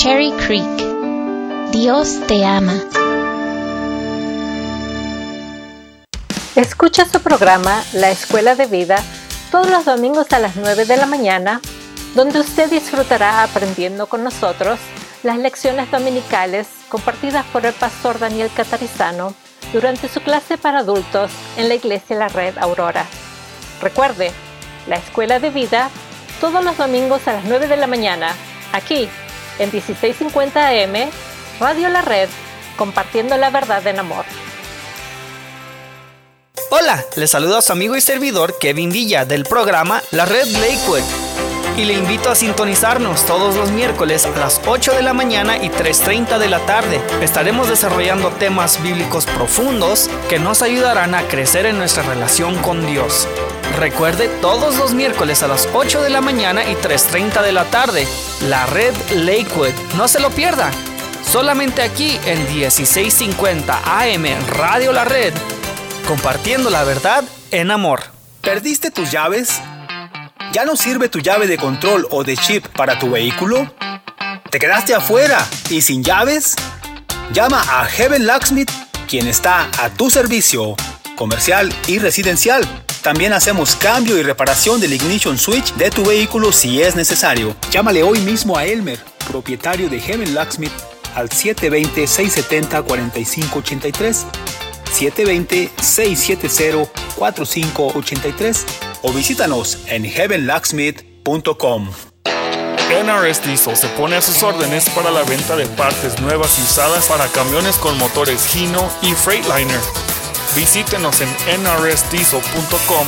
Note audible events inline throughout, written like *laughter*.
Cherry Creek. Dios te ama. Escucha su programa La Escuela de Vida todos los domingos a las 9 de la mañana, donde usted disfrutará aprendiendo con nosotros las lecciones dominicales compartidas por el pastor Daniel Catarizano durante su clase para adultos en la Iglesia La Red Aurora. Recuerde, la Escuela de Vida todos los domingos a las 9 de la mañana, aquí en 1650 AM, Radio La Red, compartiendo la verdad en amor. Hola, les saluda a su amigo y servidor Kevin Villa del programa La Red Lakewood y le invito a sintonizarnos todos los miércoles a las 8 de la mañana y 3.30 de la tarde. Estaremos desarrollando temas bíblicos profundos que nos ayudarán a crecer en nuestra relación con Dios. Recuerde todos los miércoles a las 8 de la mañana y 3.30 de la tarde, la red Lakewood. No se lo pierda. Solamente aquí en 1650 AM Radio La Red, compartiendo la verdad en amor. ¿Perdiste tus llaves? ¿Ya no sirve tu llave de control o de chip para tu vehículo? ¿Te quedaste afuera y sin llaves? Llama a Heaven Locksmith, quien está a tu servicio, comercial y residencial. También hacemos cambio y reparación del ignition switch de tu vehículo si es necesario. Llámale hoy mismo a Elmer, propietario de Heaven Locksmith, al 720-670-4583. 720-670-4583 o visítanos en heavenlocksmith.com. NRS Diesel se pone a sus órdenes para la venta de partes nuevas y usadas para camiones con motores Hino y Freightliner. Visítenos en nrsdiesel.com,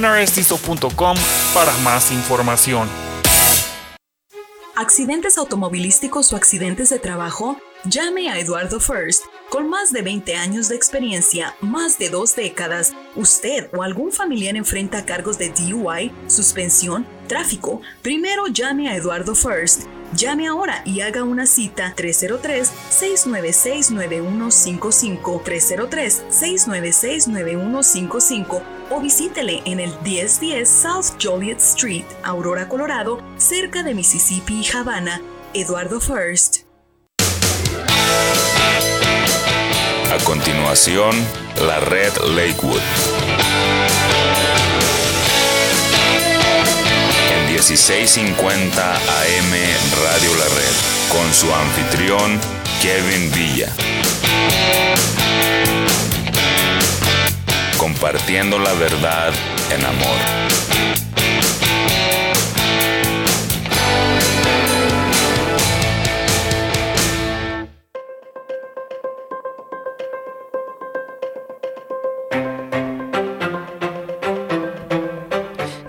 nrsdiesel.com para más información. ¿Accidentes automovilísticos o accidentes de trabajo? Llame a Eduardo First. Con más de 20 años de experiencia, más de dos décadas, usted o algún familiar enfrenta cargos de DUI, suspensión, tráfico. Primero llame a Eduardo First. Llame ahora y haga una cita 303-696-9155, 303-696-9155 o visítele en el 1010 South Joliet Street, Aurora, Colorado, cerca de Mississippi y Havana. Eduardo First. A continuación, la red Lakewood. 1650 AM Radio La Red, con su anfitrión Kevin Villa. Compartiendo la verdad en amor.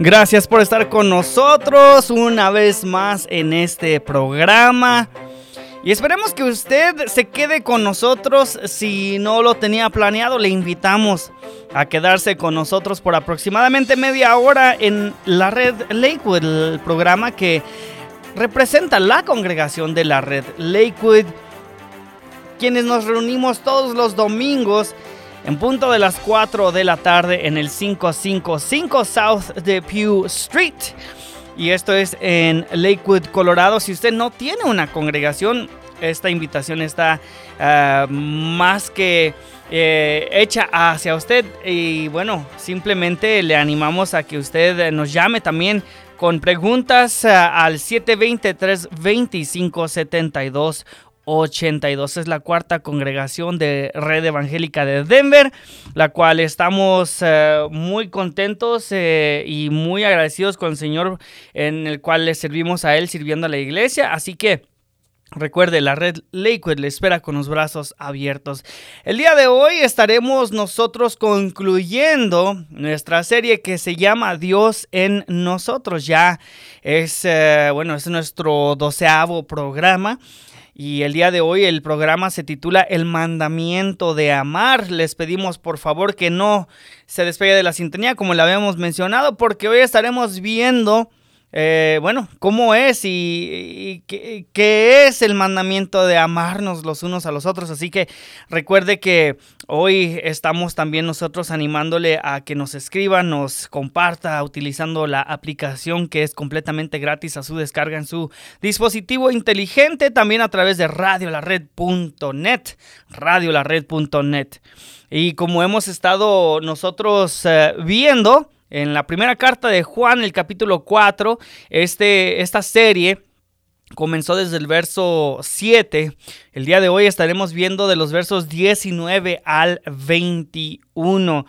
Gracias por estar con nosotros una vez más en este programa. Y esperemos que usted se quede con nosotros. Si no lo tenía planeado, le invitamos a quedarse con nosotros por aproximadamente media hora en la red Lakewood, el programa que representa la congregación de la red Lakewood, quienes nos reunimos todos los domingos en punto de las 4 de la tarde en el 555 South de Pew Street. Y esto es en Lakewood, Colorado. Si usted no tiene una congregación, esta invitación está uh, más que eh, hecha hacia usted. Y bueno, simplemente le animamos a que usted nos llame también con preguntas uh, al 720-325-72 82. Es la cuarta congregación de Red Evangélica de Denver, la cual estamos eh, muy contentos eh, y muy agradecidos con el Señor en el cual le servimos a Él sirviendo a la iglesia. Así que... Recuerde, la red Lakewood le espera con los brazos abiertos. El día de hoy estaremos nosotros concluyendo nuestra serie que se llama Dios en nosotros. Ya es, eh, bueno, es nuestro doceavo programa. Y el día de hoy el programa se titula El mandamiento de amar. Les pedimos por favor que no se despegue de la sintonía como la habíamos mencionado porque hoy estaremos viendo eh, bueno, cómo es y, qué, es el mandamiento de amarnos los unos a los otros. Así que recuerde que hoy estamos también nosotros animándole a que nos escriba, nos comparta utilizando la aplicación que es completamente gratis a su descarga en su dispositivo inteligente, también a través de radiolared.net, radiolared.net. Y como hemos estado nosotros eh, viendo, en la primera carta de Juan, el capítulo 4, este, esta serie comenzó desde el verso 7. El día de hoy estaremos viendo de los versos 19 al 21.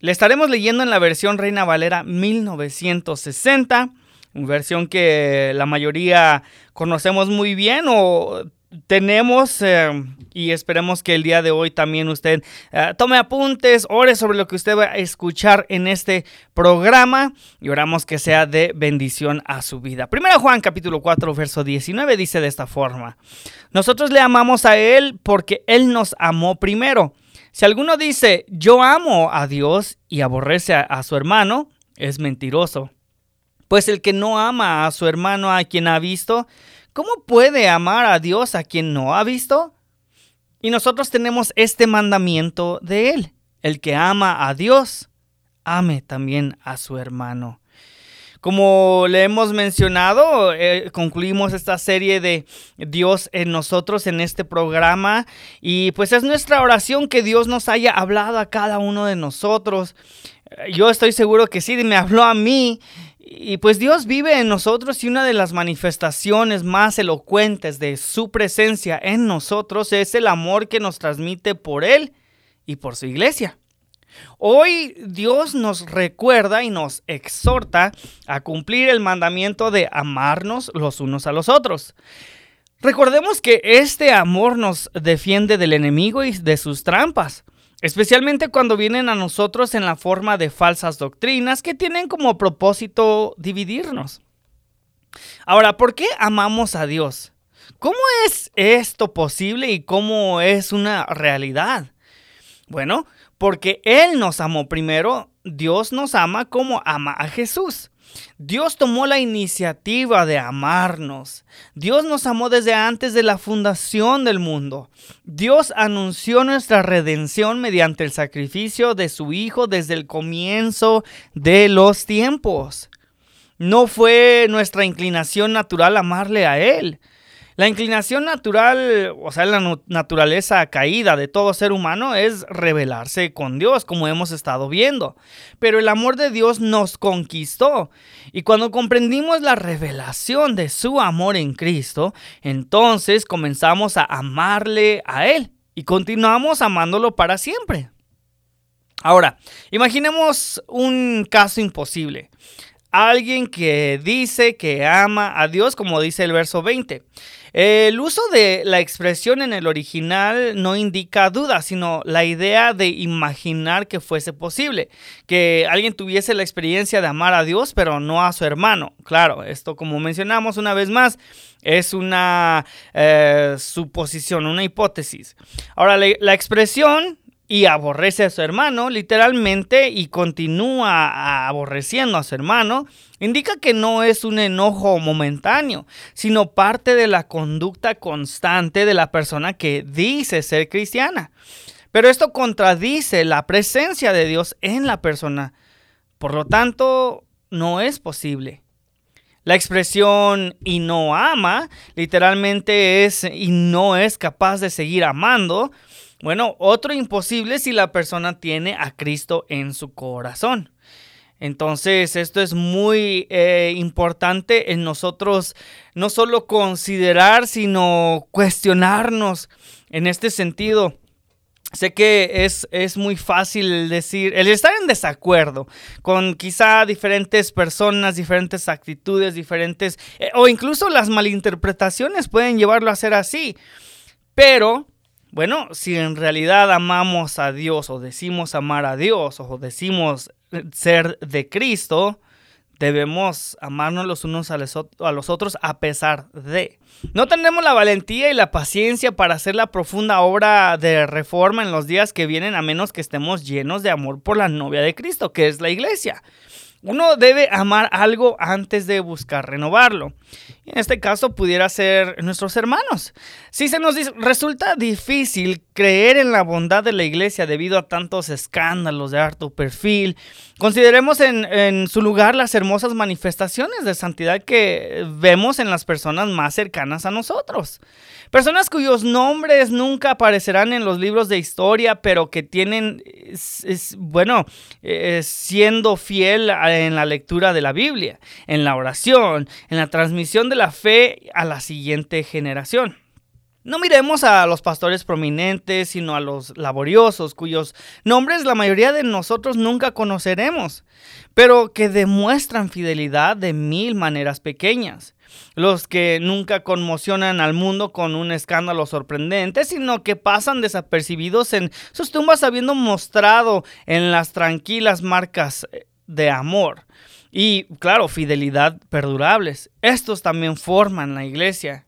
Le estaremos leyendo en la versión Reina Valera 1960, una versión que la mayoría conocemos muy bien o tenemos eh, y esperemos que el día de hoy también usted eh, tome apuntes, ore sobre lo que usted va a escuchar en este programa y oramos que sea de bendición a su vida. Primero Juan capítulo 4 verso 19 dice de esta forma, nosotros le amamos a Él porque Él nos amó primero. Si alguno dice yo amo a Dios y aborrece a su hermano, es mentiroso. Pues el que no ama a su hermano a quien ha visto, ¿Cómo puede amar a Dios a quien no ha visto? Y nosotros tenemos este mandamiento de Él. El que ama a Dios, ame también a su hermano. Como le hemos mencionado, eh, concluimos esta serie de Dios en nosotros en este programa y pues es nuestra oración que Dios nos haya hablado a cada uno de nosotros. Yo estoy seguro que sí, me habló a mí y pues Dios vive en nosotros y una de las manifestaciones más elocuentes de su presencia en nosotros es el amor que nos transmite por Él y por su iglesia. Hoy Dios nos recuerda y nos exhorta a cumplir el mandamiento de amarnos los unos a los otros. Recordemos que este amor nos defiende del enemigo y de sus trampas especialmente cuando vienen a nosotros en la forma de falsas doctrinas que tienen como propósito dividirnos. Ahora, ¿por qué amamos a Dios? ¿Cómo es esto posible y cómo es una realidad? Bueno, porque Él nos amó primero, Dios nos ama como ama a Jesús. Dios tomó la iniciativa de amarnos. Dios nos amó desde antes de la fundación del mundo. Dios anunció nuestra redención mediante el sacrificio de su Hijo desde el comienzo de los tiempos. No fue nuestra inclinación natural amarle a Él. La inclinación natural, o sea, la naturaleza caída de todo ser humano es rebelarse con Dios, como hemos estado viendo. Pero el amor de Dios nos conquistó. Y cuando comprendimos la revelación de su amor en Cristo, entonces comenzamos a amarle a Él y continuamos amándolo para siempre. Ahora, imaginemos un caso imposible alguien que dice que ama a Dios, como dice el verso 20. El uso de la expresión en el original no indica duda, sino la idea de imaginar que fuese posible, que alguien tuviese la experiencia de amar a Dios, pero no a su hermano. Claro, esto como mencionamos una vez más, es una eh, suposición, una hipótesis. Ahora, la expresión y aborrece a su hermano, literalmente, y continúa aborreciendo a su hermano, indica que no es un enojo momentáneo, sino parte de la conducta constante de la persona que dice ser cristiana. Pero esto contradice la presencia de Dios en la persona. Por lo tanto, no es posible. La expresión y no ama literalmente es y no es capaz de seguir amando bueno, otro imposible si la persona tiene a Cristo en su corazón. Entonces, esto es muy eh, importante en nosotros no solo considerar, sino cuestionarnos en este sentido. Sé que es, es, muy fácil decir, el estar en desacuerdo con quizá diferentes personas, diferentes actitudes, diferentes, eh, o incluso las malinterpretaciones pueden llevarlo a ser así. Pero bueno, si en realidad amamos a Dios o decimos amar a Dios o decimos ser de Cristo, debemos amarnos los unos a los otros a pesar de. No tenemos la valentía y la paciencia para hacer la profunda obra de reforma en los días que vienen a menos que estemos llenos de amor por la novia de Cristo, que es la iglesia. Uno debe amar algo antes de buscar renovarlo. En este caso pudiera ser nuestros hermanos. Si se nos resulta difícil creer en la bondad de la iglesia debido a tantos escándalos de alto perfil, consideremos en, su lugar las hermosas manifestaciones de santidad que vemos en las personas más cercanas a nosotros. Personas cuyos nombres nunca aparecerán en los libros de historia, pero que tienen, es, bueno, eh, siendo fiel en la lectura de la Biblia, en la oración, en la transmisión de la fe a la siguiente generación. No miremos a los pastores prominentes, sino a los laboriosos, cuyos nombres la mayoría de nosotros nunca conoceremos, pero que demuestran fidelidad de mil maneras pequeñas. Los que nunca conmocionan al mundo con un escándalo sorprendente, sino que pasan desapercibidos en sus tumbas habiendo mostrado en las tranquilas marcas de amor y, claro, fidelidad perdurables. Estos también forman la iglesia.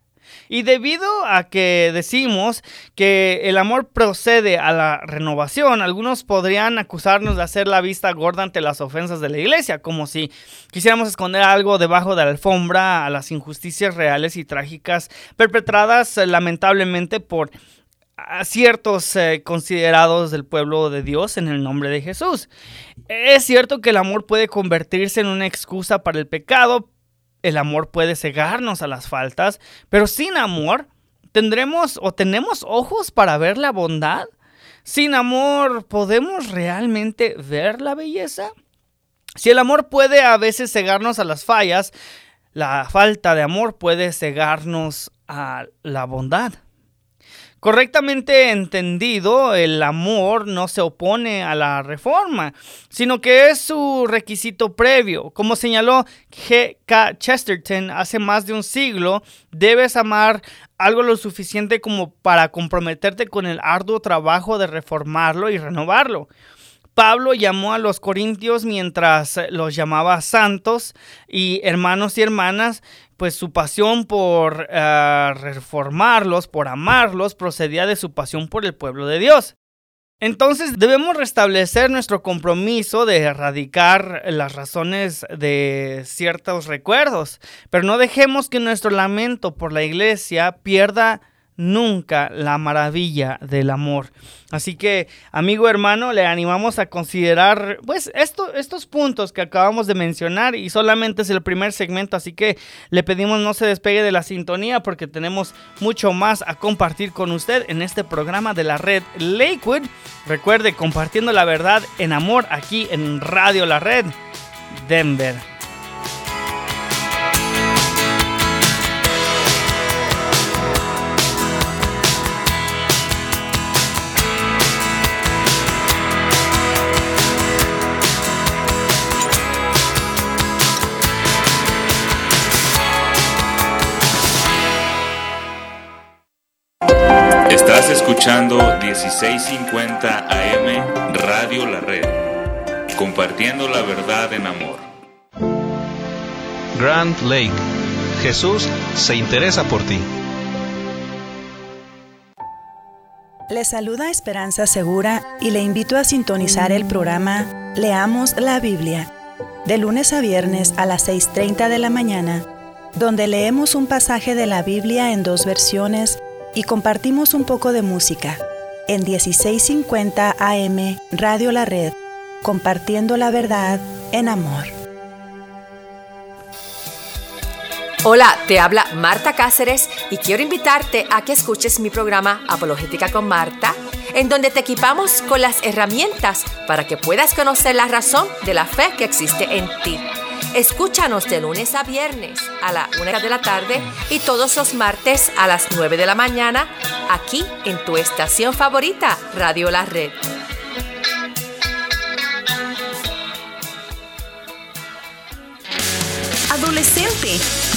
Y debido a que decimos que el amor procede a la renovación, algunos podrían acusarnos de hacer la vista gorda ante las ofensas de la iglesia, como si quisiéramos esconder algo debajo de la alfombra a las injusticias reales y trágicas perpetradas eh, lamentablemente por ciertos eh, considerados del pueblo de Dios en el nombre de Jesús. Es cierto que el amor puede convertirse en una excusa para el pecado, el amor puede cegarnos a las faltas, pero sin amor, ¿tendremos o tenemos ojos para ver la bondad? Sin amor, ¿podemos realmente ver la belleza? Si el amor puede a veces cegarnos a las fallas, la falta de amor puede cegarnos a la bondad. Correctamente entendido, el amor no se opone a la reforma, sino que es su requisito previo. Como señaló G.K. Chesterton hace más de un siglo, debes amar algo lo suficiente como para comprometerte con el arduo trabajo de reformarlo y renovarlo. Pablo llamó a los corintios mientras los llamaba santos y hermanos y hermanas pues su pasión por eh, reformarlos, por amarlos, procedía de su pasión por el pueblo de Dios. Entonces debemos restablecer nuestro compromiso de erradicar las razones de ciertos recuerdos, pero no dejemos que nuestro lamento por la iglesia pierda nunca la maravilla del amor. Así que, amigo hermano, le animamos a considerar pues esto, estos puntos que acabamos de mencionar y solamente es el primer segmento, así que le pedimos no se despegue de la sintonía porque tenemos mucho más a compartir con usted en este programa de la red Lakewood. Recuerde compartiendo la verdad en amor aquí en Radio La Red Denver. Escuchando 1650 AM Radio La Red, compartiendo la verdad en amor. Grand Lake, Jesús se interesa por ti. Le saluda Esperanza Segura y le invito a sintonizar el programa Leamos la Biblia, de lunes a viernes a las 6.30 de la mañana, donde leemos un pasaje de la Biblia en dos versiones y compartimos un poco de música en 1650 AM Radio La Red, compartiendo la verdad en amor. Hola, te habla Marta Cáceres y quiero invitarte a que escuches mi programa Apologética con Marta, en donde te equipamos con las herramientas para que puedas conocer la razón de la fe que existe en ti. Escúchanos de lunes a viernes a la una de la tarde y todos los martes a las 9 de la mañana aquí en tu estación favorita, Radio La Red. Adolescente,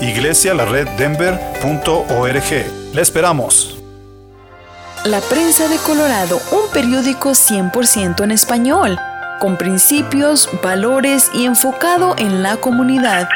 iglesialareddenver.org. Le esperamos. La Prensa de Colorado, un periódico 100% en español, con principios, valores y enfocado en la comunidad.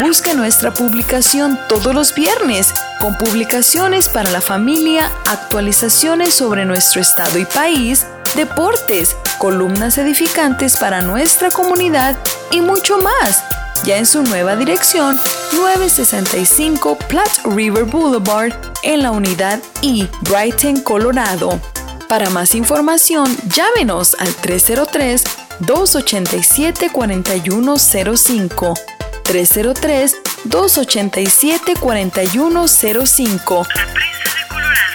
Busca nuestra publicación todos los viernes, con publicaciones para la familia, actualizaciones sobre nuestro estado y país, deportes, columnas edificantes para nuestra comunidad y mucho más ya en su nueva dirección 965 Platte River Boulevard en la unidad I, Brighton, Colorado. Para más información, llámenos al 303-287-4105. 303-287-4105.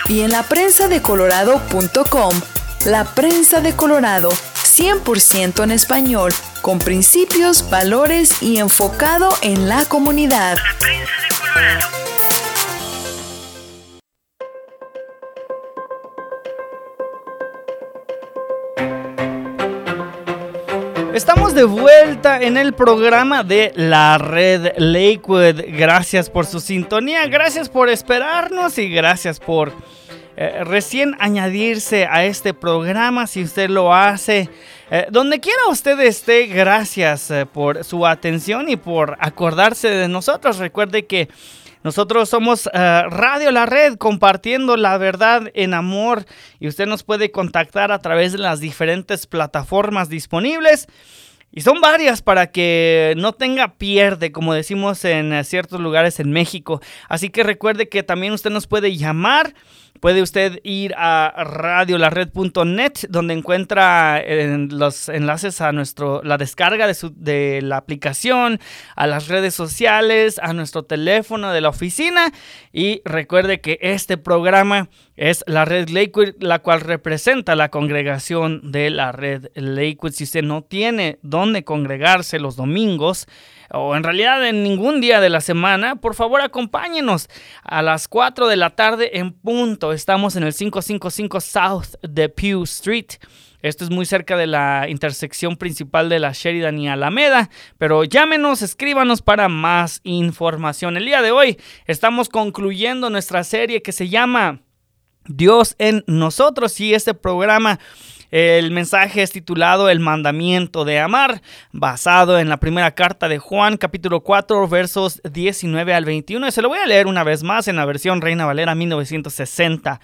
Y en la prensa de colorado.com. La prensa de Colorado, 100% en español con principios, valores y enfocado en la comunidad. Estamos de vuelta en el programa de la red Lakewood. Gracias por su sintonía, gracias por esperarnos y gracias por eh, recién añadirse a este programa si usted lo hace. Eh, donde quiera usted esté, gracias eh, por su atención y por acordarse de nosotros. Recuerde que nosotros somos Radio La Red compartiendo la verdad en amor y usted nos puede contactar a través de las diferentes plataformas disponibles. Y son varias para que no tenga pierde, como decimos en ciertos lugares en México. Así que recuerde que también usted nos puede llamar Puede usted ir a radiolared.net donde encuentra eh, los enlaces a nuestro, la descarga de, de la aplicación, a las redes sociales, a nuestro teléfono de la oficina. Y recuerde que este programa es la red Lakewood, la cual representa la congregación de la red Lakewood. Si usted no tiene dónde congregarse los domingos, o en realidad en ningún día de la semana, por favor acompáñenos a las 4 de la tarde en punto. Estamos en el 555 South de Pew Street. Esto es muy cerca de la intersección principal de la Sheridan y Alameda, pero llámenos, escríbanos para más información. El día de hoy estamos concluyendo nuestra serie que se llama Dios en nosotros y este programa el mensaje es titulado El mandamiento de amar, basado en la primera carta de Juan, capítulo 4, versos 19 al 21. Y se lo voy a leer una vez más en la versión Reina Valera 1960.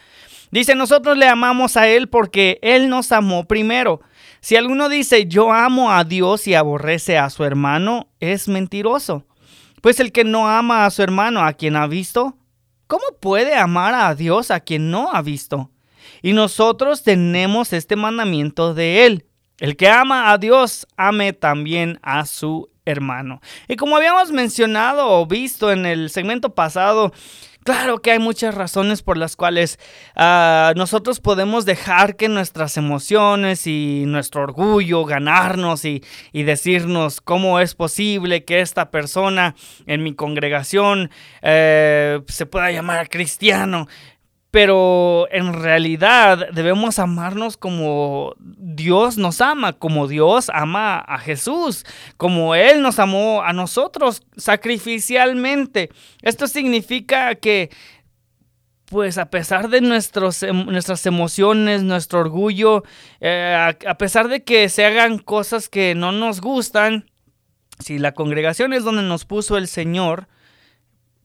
Dice, nosotros le amamos a Él porque Él nos amó primero. Si alguno dice, yo amo a Dios y aborrece a su hermano, es mentiroso. Pues el que no ama a su hermano, a quien ha visto, ¿cómo puede amar a Dios a quien no ha visto? Y nosotros tenemos este mandamiento de Él. El que ama a Dios, ame también a su hermano. Y como habíamos mencionado o visto en el segmento pasado, Claro que hay muchas razones por las cuales ah, nosotros podemos dejar que nuestras emociones y nuestro orgullo ganarnos y, decirnos cómo es posible que esta persona en mi congregación eh, se pueda llamar cristiano pero en realidad debemos amarnos como Dios nos ama, como Dios ama a Jesús, como Él nos amó a nosotros sacrificialmente. Esto significa que, pues a pesar de nuestros, em, nuestras emociones, nuestro orgullo, eh, a pesar de que se hagan cosas que no nos gustan, si la congregación es donde nos puso el Señor,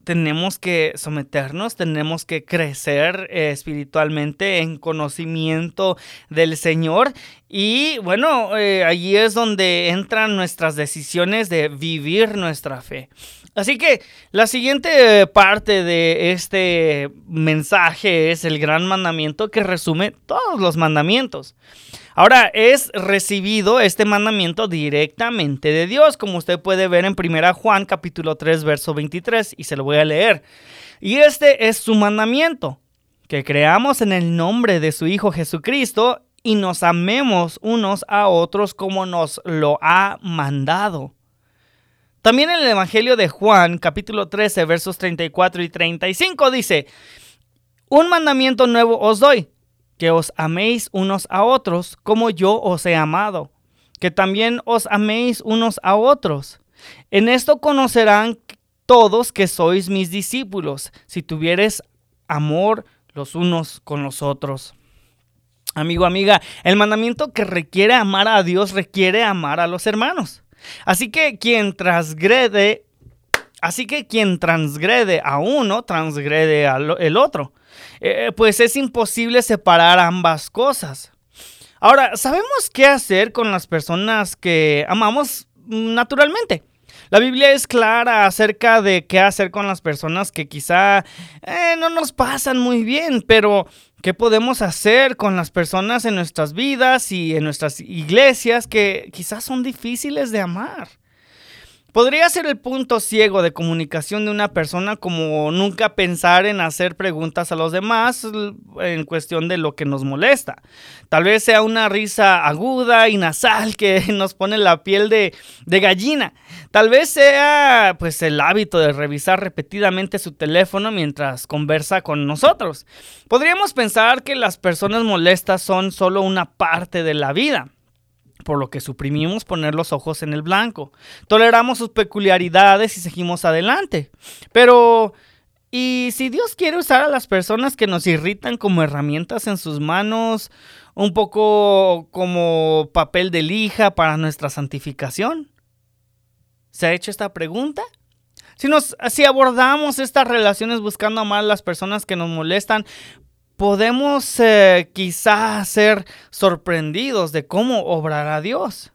tenemos que someternos, tenemos que crecer eh, espiritualmente en conocimiento del Señor y bueno, eh, allí es donde entran nuestras decisiones de vivir nuestra fe. Así que la siguiente parte de este mensaje es el gran mandamiento que resume todos los mandamientos. Ahora es recibido este mandamiento directamente de Dios, como usted puede ver en 1 Juan capítulo 3 verso 23 y se lo voy a leer. Y este es su mandamiento, que creamos en el nombre de su Hijo Jesucristo y nos amemos unos a otros como nos lo ha mandado. También en el Evangelio de Juan, capítulo 13, versos 34 y 35 dice, Un mandamiento nuevo os doy, que os améis unos a otros como yo os he amado, que también os améis unos a otros. En esto conocerán todos que sois mis discípulos, si tuvieres amor los unos con los otros. Amigo, amiga, el mandamiento que requiere amar a Dios requiere amar a los hermanos. Así que quien transgrede, así que quien transgrede a uno, transgrede al otro. Eh, pues es imposible separar ambas cosas. Ahora, sabemos qué hacer con las personas que amamos naturalmente. La Biblia es clara acerca de qué hacer con las personas que quizá eh, no nos pasan muy bien, pero ¿qué podemos hacer con las personas en nuestras vidas y en nuestras iglesias que quizás son difíciles de amar? Podría ser el punto ciego de comunicación de una persona como nunca pensar en hacer preguntas a los demás en cuestión de lo que nos molesta. Tal vez sea una risa aguda y nasal que *laughs* nos pone la piel de, gallina. Tal vez sea pues el hábito de revisar repetidamente su teléfono mientras conversa con nosotros. Podríamos pensar que las personas molestas son solo una parte de la vida por lo que suprimimos poner los ojos en el blanco. Toleramos sus peculiaridades y seguimos adelante. Pero, ¿y si Dios quiere usar a las personas que nos irritan como herramientas en sus manos, un poco como papel de lija para nuestra santificación? ¿Se ha hecho esta pregunta? Si, nos, si abordamos estas relaciones buscando amar a las personas que nos molestan, podemos eh, quizás ser sorprendidos de cómo obrará Dios.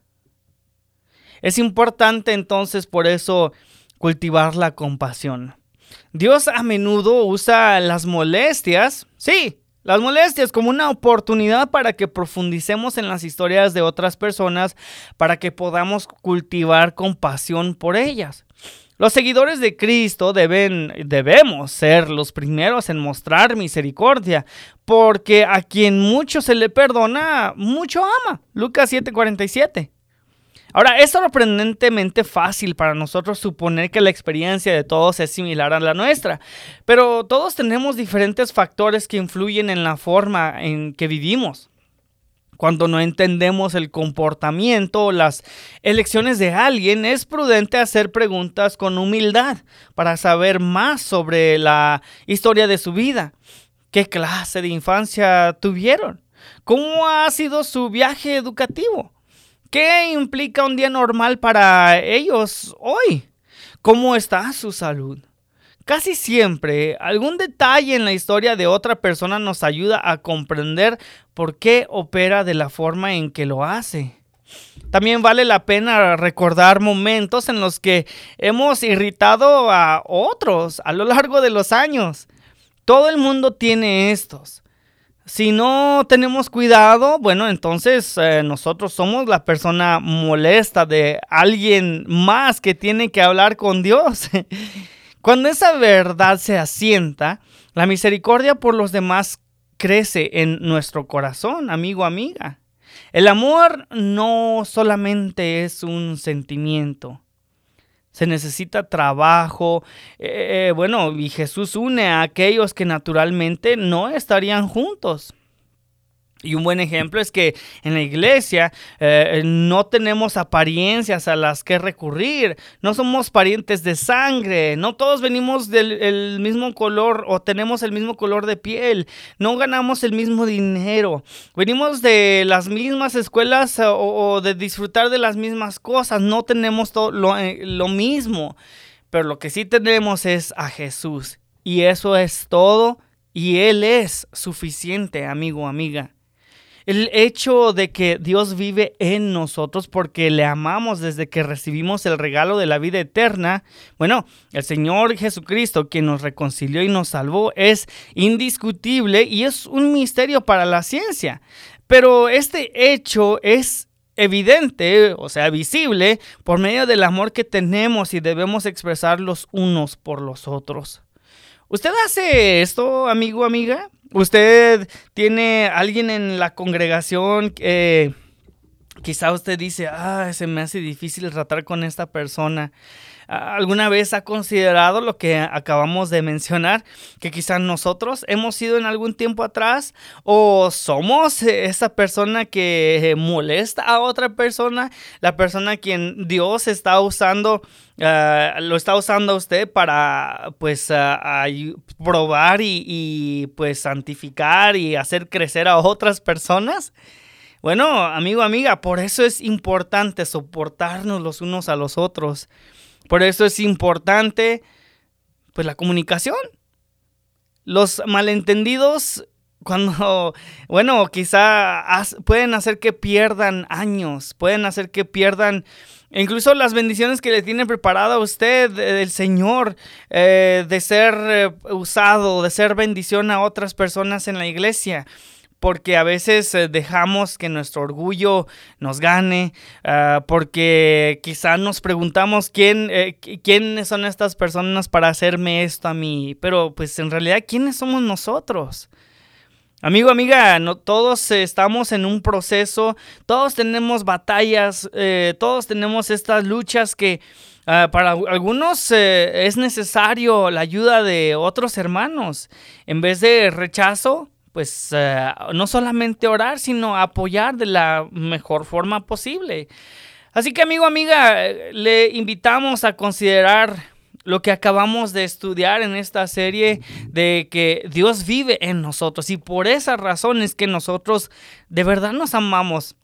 Es importante entonces por eso cultivar la compasión. Dios a menudo usa las molestias, sí, las molestias como una oportunidad para que profundicemos en las historias de otras personas, para que podamos cultivar compasión por ellas. Los seguidores de Cristo deben, debemos ser los primeros en mostrar misericordia, porque a quien mucho se le perdona, mucho ama. Lucas 7:47. Ahora, es sorprendentemente fácil para nosotros suponer que la experiencia de todos es similar a la nuestra, pero todos tenemos diferentes factores que influyen en la forma en que vivimos. Cuando no entendemos el comportamiento o las elecciones de alguien, es prudente hacer preguntas con humildad para saber más sobre la historia de su vida. ¿Qué clase de infancia tuvieron? ¿Cómo ha sido su viaje educativo? ¿Qué implica un día normal para ellos hoy? ¿Cómo está su salud? Casi siempre, algún detalle en la historia de otra persona nos ayuda a comprender por qué opera de la forma en que lo hace. También vale la pena recordar momentos en los que hemos irritado a otros a lo largo de los años. Todo el mundo tiene estos. Si no tenemos cuidado, bueno, entonces eh, nosotros somos la persona molesta de alguien más que tiene que hablar con Dios. *laughs* Cuando esa verdad se asienta, la misericordia por los demás crece en nuestro corazón, amigo, amiga. El amor no solamente es un sentimiento. Se necesita trabajo. Eh, eh, bueno, y Jesús une a aquellos que naturalmente no estarían juntos. Y un buen ejemplo es que en la iglesia eh, no tenemos apariencias a las que recurrir, no somos parientes de sangre, no todos venimos del mismo color o tenemos el mismo color de piel, no ganamos el mismo dinero, venimos de las mismas escuelas o, o de disfrutar de las mismas cosas, no tenemos todo lo, eh, lo mismo, pero lo que sí tenemos es a Jesús. Y eso es todo. Y Él es suficiente, amigo, amiga. El hecho de que Dios vive en nosotros porque le amamos desde que recibimos el regalo de la vida eterna, bueno, el Señor Jesucristo quien nos reconcilió y nos salvó es indiscutible y es un misterio para la ciencia. Pero este hecho es evidente, o sea, visible, por medio del amor que tenemos y debemos expresar los unos por los otros. ¿Usted hace esto, amigo, amiga? ¿Usted tiene alguien en la congregación que quizá usted dice, ah, se me hace difícil tratar con esta persona? ¿Alguna vez ha considerado lo que acabamos de mencionar? Que quizás nosotros hemos sido en algún tiempo atrás o somos esa persona que molesta a otra persona, la persona a quien Dios está usando, ah, lo está usando a usted para pues probar y, y pues santificar y hacer crecer a otras personas. Bueno, amigo, amiga, por eso es importante soportarnos los unos a los otros. Por eso es importante pues la comunicación. Los malentendidos cuando, *laughs* bueno, quizá pueden hacer que pierdan años, pueden hacer que pierdan incluso las bendiciones que le tiene preparado a usted el Señor, eh, de ser eh, usado, de ser bendición a otras personas en la iglesia porque a veces eh, dejamos que nuestro orgullo nos gane, ah, porque quizá nos preguntamos quién, eh, quiénes son estas personas para hacerme esto a mí, pero pues en realidad, ¿quiénes somos nosotros? Amigo, amiga, no, todos estamos en un proceso, todos tenemos batallas, eh, todos tenemos estas luchas que ah, para algunos es necesario la ayuda de otros hermanos. En vez de rechazo, pues eh, no solamente orar, sino apoyar de la mejor forma posible. Así que amigo, amiga, le invitamos a considerar lo que acabamos de estudiar en esta serie de que Dios vive en nosotros y por esa razón es que nosotros de verdad nos amamos.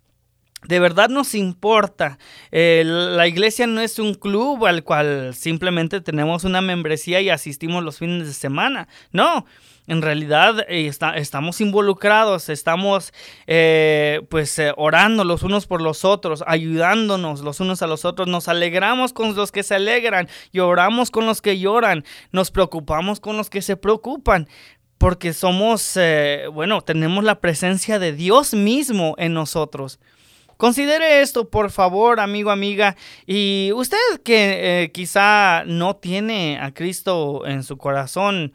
De verdad nos importa. Eh, la iglesia no es un club al cual simplemente tenemos una membresía y asistimos los fines de semana. No, en realidad eh, estamos involucrados, estamos eh, pues eh, orando los unos por los otros, ayudándonos los unos a los otros, nos alegramos con los que se alegran, lloramos con los que lloran, nos preocupamos con los que se preocupan. Porque somos, bueno, tenemos la presencia de Dios mismo en nosotros. Considere esto, por favor, amigo, amiga. Y usted que quizá no tiene a Cristo en su corazón,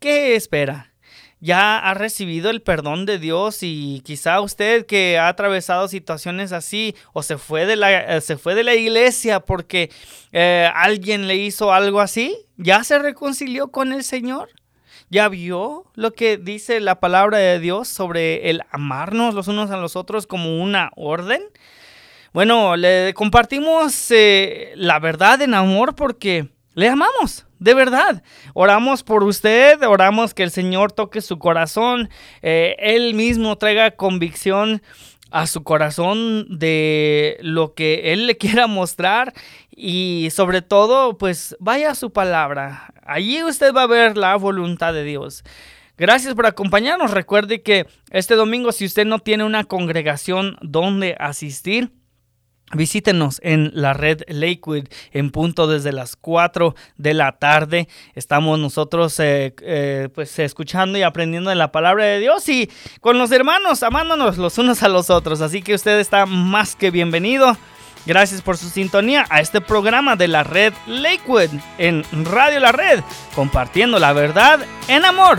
¿qué espera? ya ha recibido el perdón de Dios y quizá usted que ha atravesado situaciones así o se fue de la, eh, se fue de la iglesia porque eh, alguien le hizo algo así, ya se reconcilió con el Señor. ¿Ya vio lo que dice la palabra de Dios sobre el amarnos los unos a los otros como una orden? Bueno, le compartimos eh, la verdad en amor porque le amamos, de verdad. Oramos por usted, oramos que el Señor toque su corazón, eh, Él mismo traiga convicción a su corazón de lo que Él le *laughs* quiera mostrar y sobre todo, pues vaya a su palabra. Allí usted va a ver la voluntad de Dios. Gracias por acompañarnos. Recuerde que este domingo, si usted no tiene una congregación donde asistir, Visítenos en la red Lakewood en punto desde las 4 de la tarde. Estamos nosotros eh, eh, pues escuchando y aprendiendo de la palabra de Dios y con los hermanos amándonos los unos a los otros. Así que usted está más que bienvenido. Gracias por su sintonía a este programa de la red Lakewood en Radio La Red, compartiendo la verdad en amor.